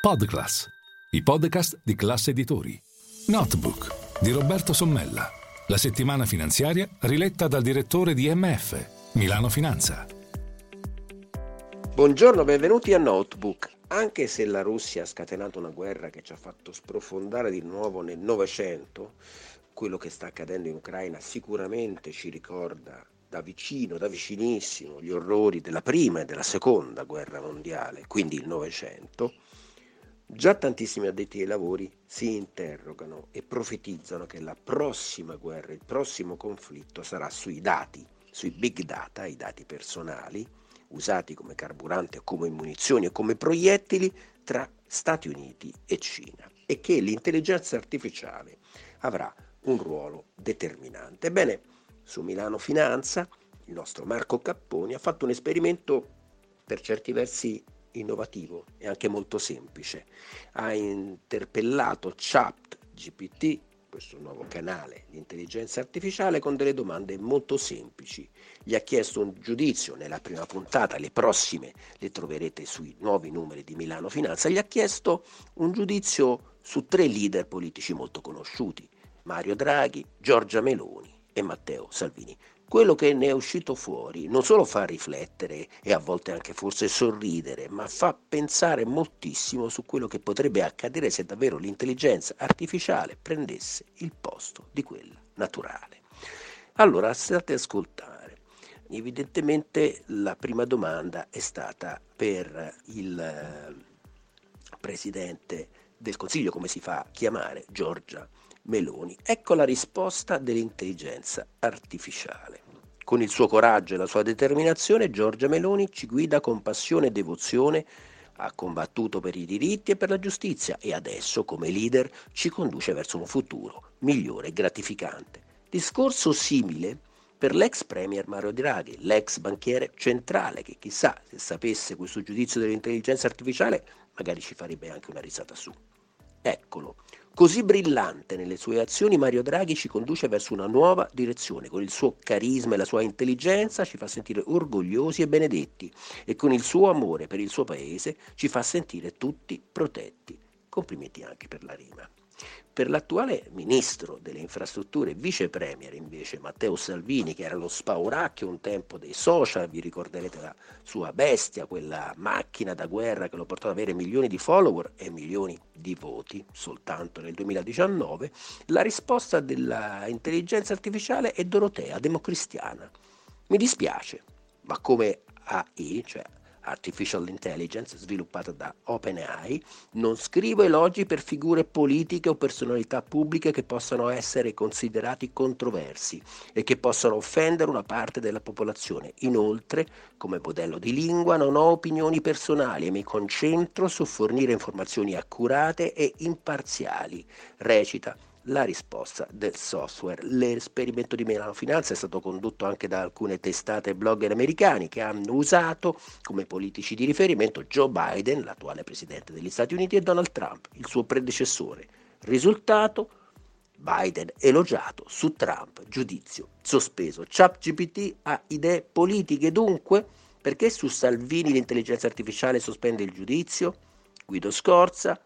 Podclass, i podcast di classe editori. Notebook di Roberto Sommella. La settimana finanziaria riletta dal direttore di MF, Milano Finanza. Buongiorno, benvenuti a Notebook. Anche se la Russia ha scatenato una guerra che ci ha fatto sprofondare di nuovo nel Novecento, quello che sta accadendo in Ucraina sicuramente ci ricorda da vicino, da vicinissimo, gli orrori della prima e della seconda guerra mondiale, quindi il Novecento, già tantissimi addetti ai lavori si interrogano e profetizzano che la prossima guerra, il prossimo conflitto sarà sui dati, sui big data, i dati personali, usati come carburante, come munizioni e come proiettili tra Stati Uniti e Cina e che l'intelligenza artificiale avrà un ruolo determinante. Ebbene, su Milano Finanza, il nostro Marco Capponi ha fatto un esperimento per certi versi innovativo e anche molto semplice. Ha interpellato Chat GPT questo nuovo canale di intelligenza artificiale con delle domande molto semplici. Gli ha chiesto un giudizio nella prima puntata, le prossime le troverete sui nuovi numeri di Milano Finanza, gli ha chiesto un giudizio su tre leader politici molto conosciuti, Mario Draghi, Giorgia Meloni e Matteo Salvini quello che ne è uscito fuori non solo fa riflettere e a volte anche forse sorridere, ma fa pensare moltissimo su quello che potrebbe accadere se davvero l'intelligenza artificiale prendesse il posto di quella naturale. Allora, state a ascoltare. Evidentemente la prima domanda è stata per il eh, Presidente del Consiglio, come si fa a chiamare, Giorgia Meloni. Ecco la risposta dell'intelligenza artificiale. Con il suo coraggio e la sua determinazione, Giorgia Meloni ci guida con passione e devozione, ha combattuto per i diritti e per la giustizia e adesso, come leader, ci conduce verso un futuro migliore e gratificante. Discorso simile per l'ex premier Mario Draghi, l'ex banchiere centrale, che chissà se sapesse questo giudizio dell'intelligenza artificiale magari ci farebbe anche una risata su. Eccolo, Così brillante nelle sue azioni, Mario Draghi ci conduce verso una nuova direzione. Con il suo carisma e la sua intelligenza ci fa sentire orgogliosi e benedetti e con il suo amore per il suo paese ci fa sentire tutti protetti. Complimenti anche per la rima. Per l'attuale ministro delle infrastrutture e vice premier invece Matteo Salvini, che era lo spauracchio un tempo dei social, vi ricorderete la sua bestia, quella macchina da guerra che lo portò ad avere milioni di follower e milioni di voti soltanto nel 2019, la risposta dell'intelligenza artificiale è Dorotea, democristiana. Mi dispiace, ma come AI, cioè Artificial Intelligence sviluppata da OpenAI, non scrivo elogi per figure politiche o personalità pubbliche che possano essere considerati controversi e che possano offendere una parte della popolazione. Inoltre, come modello di lingua, non ho opinioni personali e mi concentro su fornire informazioni accurate e imparziali, recita la risposta del software. L'esperimento di Milano Finanza è stato condotto anche da alcune testate e blogger americani che hanno usato come politici di riferimento Joe Biden, l'attuale presidente degli Stati Uniti, e Donald Trump, il suo predecessore. Risultato? Biden elogiato su Trump, giudizio sospeso. ChatGPT ha idee politiche dunque? Perché su Salvini l'intelligenza artificiale sospende il giudizio? Guido Scorza,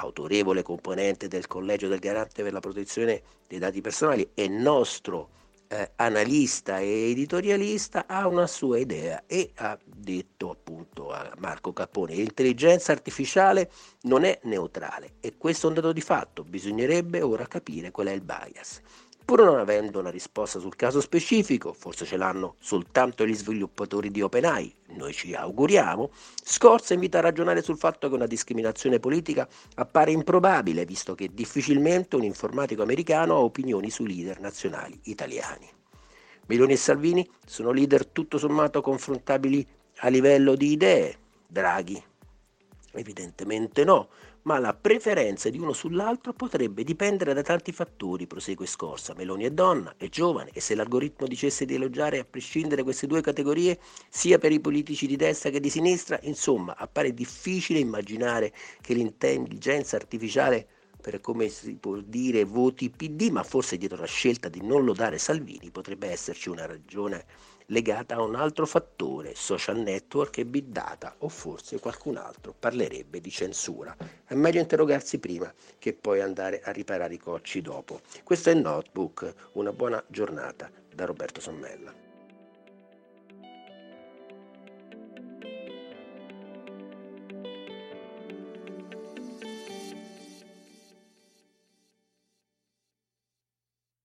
autorevole componente del Collegio del Garante per la protezione dei dati personali e nostro eh, analista e editorialista, ha una sua idea e ha detto appunto a Marco Cappone, l'intelligenza artificiale non è neutrale e questo è un dato di fatto, bisognerebbe ora capire qual è il bias. Pur non avendo una risposta sul caso specifico, forse ce l'hanno soltanto gli sviluppatori di OpenAI, noi ci auguriamo, Scorza invita a ragionare sul fatto che una discriminazione politica appare improbabile, visto che difficilmente un informatico americano ha opinioni sui leader nazionali italiani. Meloni e Salvini sono leader tutto sommato confrontabili a livello di idee, Draghi? Evidentemente no, ma la preferenza di uno sull'altro potrebbe dipendere da tanti fattori, prosegue Scorsa. Meloni è donna, è giovane e se l'algoritmo dicesse di elogiare a prescindere queste due categorie, sia per i politici di destra che di sinistra, insomma, appare difficile immaginare che l'intelligenza artificiale per come si può dire voti PD, ma forse dietro la scelta di non lodare Salvini potrebbe esserci una ragione legata a un altro fattore, social network e big data, o forse qualcun altro parlerebbe di censura. È meglio interrogarsi prima che poi andare a riparare i cocci dopo. Questo è Notebook, una buona giornata da Roberto Sommella.